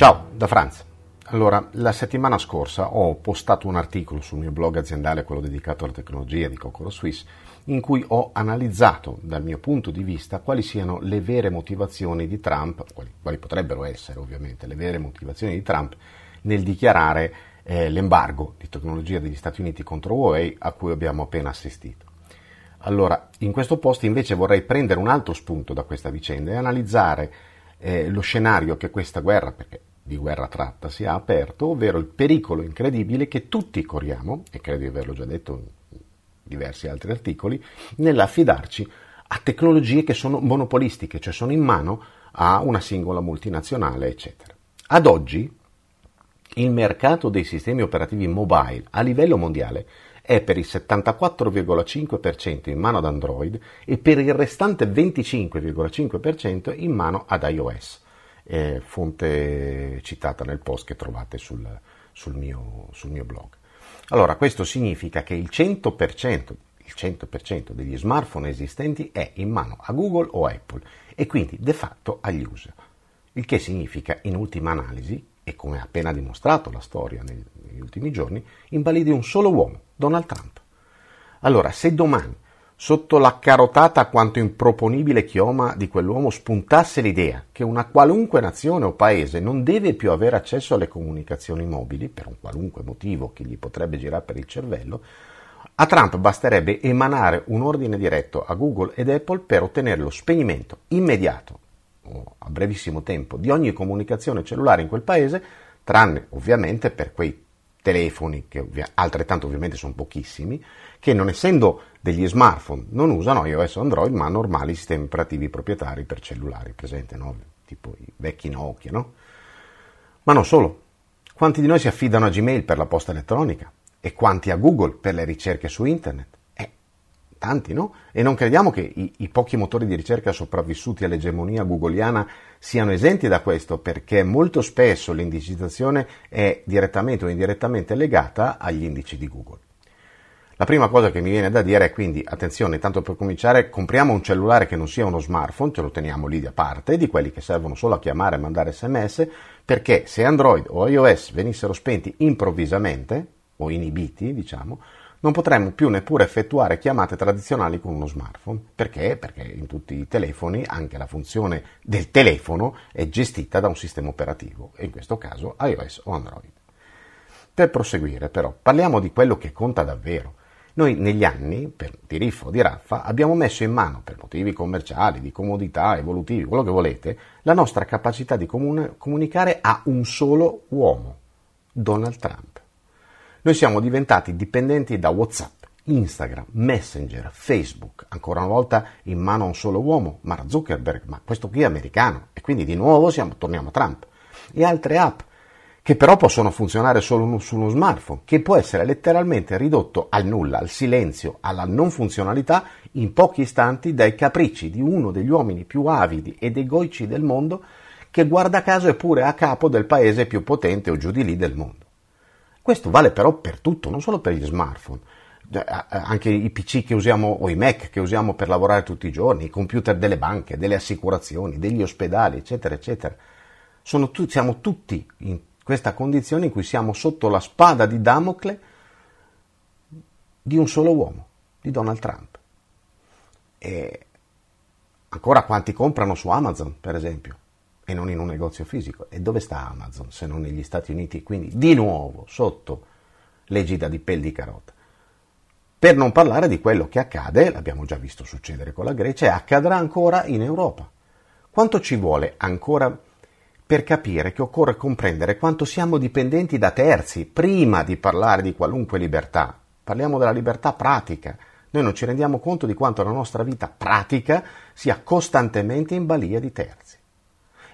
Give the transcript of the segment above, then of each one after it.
Ciao, da Franz. Allora, la settimana scorsa ho postato un articolo sul mio blog aziendale, quello dedicato alla tecnologia di Cocoro Swiss, in cui ho analizzato dal mio punto di vista quali siano le vere motivazioni di Trump, quali, quali potrebbero essere ovviamente le vere motivazioni di Trump nel dichiarare eh, l'embargo di tecnologia degli Stati Uniti contro Huawei a cui abbiamo appena assistito. Allora, in questo post invece vorrei prendere un altro spunto da questa vicenda e analizzare eh, lo scenario che questa guerra, perché di guerra tratta, si è aperto, ovvero il pericolo incredibile che tutti corriamo, e credo di averlo già detto in diversi altri articoli, nell'affidarci a tecnologie che sono monopolistiche, cioè sono in mano a una singola multinazionale, eccetera. Ad oggi il mercato dei sistemi operativi mobile a livello mondiale è per il 74,5% in mano ad Android e per il restante 25,5% in mano ad iOS, eh, fonte citata nel post che trovate sul, sul, mio, sul mio blog. Allora, questo significa che il 100%, il 100% degli smartphone esistenti è in mano a Google o Apple e quindi de facto agli user. Il che significa, in ultima analisi, e come ha appena dimostrato la storia negli, negli ultimi giorni, in balì di un solo uomo, Donald Trump. Allora, se domani, sotto la carotata quanto improponibile chioma di quell'uomo, spuntasse l'idea che una qualunque nazione o paese non deve più avere accesso alle comunicazioni mobili, per un qualunque motivo che gli potrebbe girare per il cervello, a Trump basterebbe emanare un ordine diretto a Google ed Apple per ottenere lo spegnimento immediato a brevissimo tempo di ogni comunicazione cellulare in quel paese, tranne ovviamente per quei telefoni, che ovvia- altrettanto ovviamente sono pochissimi, che non essendo degli smartphone non usano iOS o Android, ma normali sistemi operativi proprietari per cellulari, presente, no? tipo i vecchi Nokia, no? Ma non solo. Quanti di noi si affidano a Gmail per la posta elettronica? E quanti a Google per le ricerche su internet? Tanti, no? E non crediamo che i, i, pochi motori di ricerca sopravvissuti all'egemonia googoliana siano esenti da questo, perché molto spesso l'indicizzazione è direttamente o indirettamente legata agli indici di Google. La prima cosa che mi viene da dire è quindi, attenzione, tanto per cominciare, compriamo un cellulare che non sia uno smartphone, ce lo teniamo lì da parte, di quelli che servono solo a chiamare e mandare sms, perché se Android o iOS venissero spenti improvvisamente, o inibiti, diciamo, non potremmo più neppure effettuare chiamate tradizionali con uno smartphone. Perché? Perché in tutti i telefoni anche la funzione del telefono è gestita da un sistema operativo, e in questo caso iOS o Android. Per proseguire, però, parliamo di quello che conta davvero. Noi negli anni, per, di riffa o di raffa, abbiamo messo in mano, per motivi commerciali, di comodità, evolutivi, quello che volete, la nostra capacità di comune, comunicare a un solo uomo, Donald Trump. Noi siamo diventati dipendenti da WhatsApp, Instagram, Messenger, Facebook, ancora una volta in mano a un solo uomo, Mark Zuckerberg, ma questo qui è americano e quindi di nuovo siamo, torniamo a Trump. E altre app che però possono funzionare solo su uno smartphone, che può essere letteralmente ridotto al nulla, al silenzio, alla non funzionalità in pochi istanti dai capricci di uno degli uomini più avidi ed egoici del mondo, che guarda caso è pure a capo del paese più potente o giù di lì del mondo. Questo vale però per tutto, non solo per gli smartphone, anche i PC che usiamo o i Mac che usiamo per lavorare tutti i giorni, i computer delle banche, delle assicurazioni, degli ospedali, eccetera, eccetera. Tu, siamo tutti in questa condizione in cui siamo sotto la spada di Damocle di un solo uomo, di Donald Trump. E ancora quanti comprano su Amazon, per esempio? E non in un negozio fisico. E dove sta Amazon se non negli Stati Uniti? Quindi di nuovo sotto l'egida di pel di carota. Per non parlare di quello che accade, l'abbiamo già visto succedere con la Grecia, e accadrà ancora in Europa. Quanto ci vuole ancora per capire che occorre comprendere quanto siamo dipendenti da terzi prima di parlare di qualunque libertà? Parliamo della libertà pratica. Noi non ci rendiamo conto di quanto la nostra vita pratica sia costantemente in balia di terzi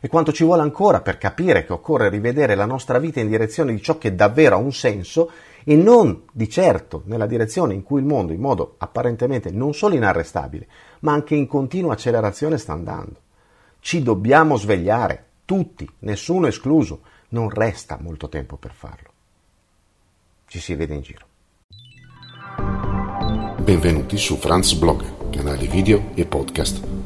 e quanto ci vuole ancora per capire che occorre rivedere la nostra vita in direzione di ciò che davvero ha un senso e non di certo nella direzione in cui il mondo, in modo apparentemente non solo inarrestabile, ma anche in continua accelerazione sta andando. Ci dobbiamo svegliare, tutti, nessuno escluso, non resta molto tempo per farlo. Ci si vede in giro. Benvenuti su Franz Blog, canale video e podcast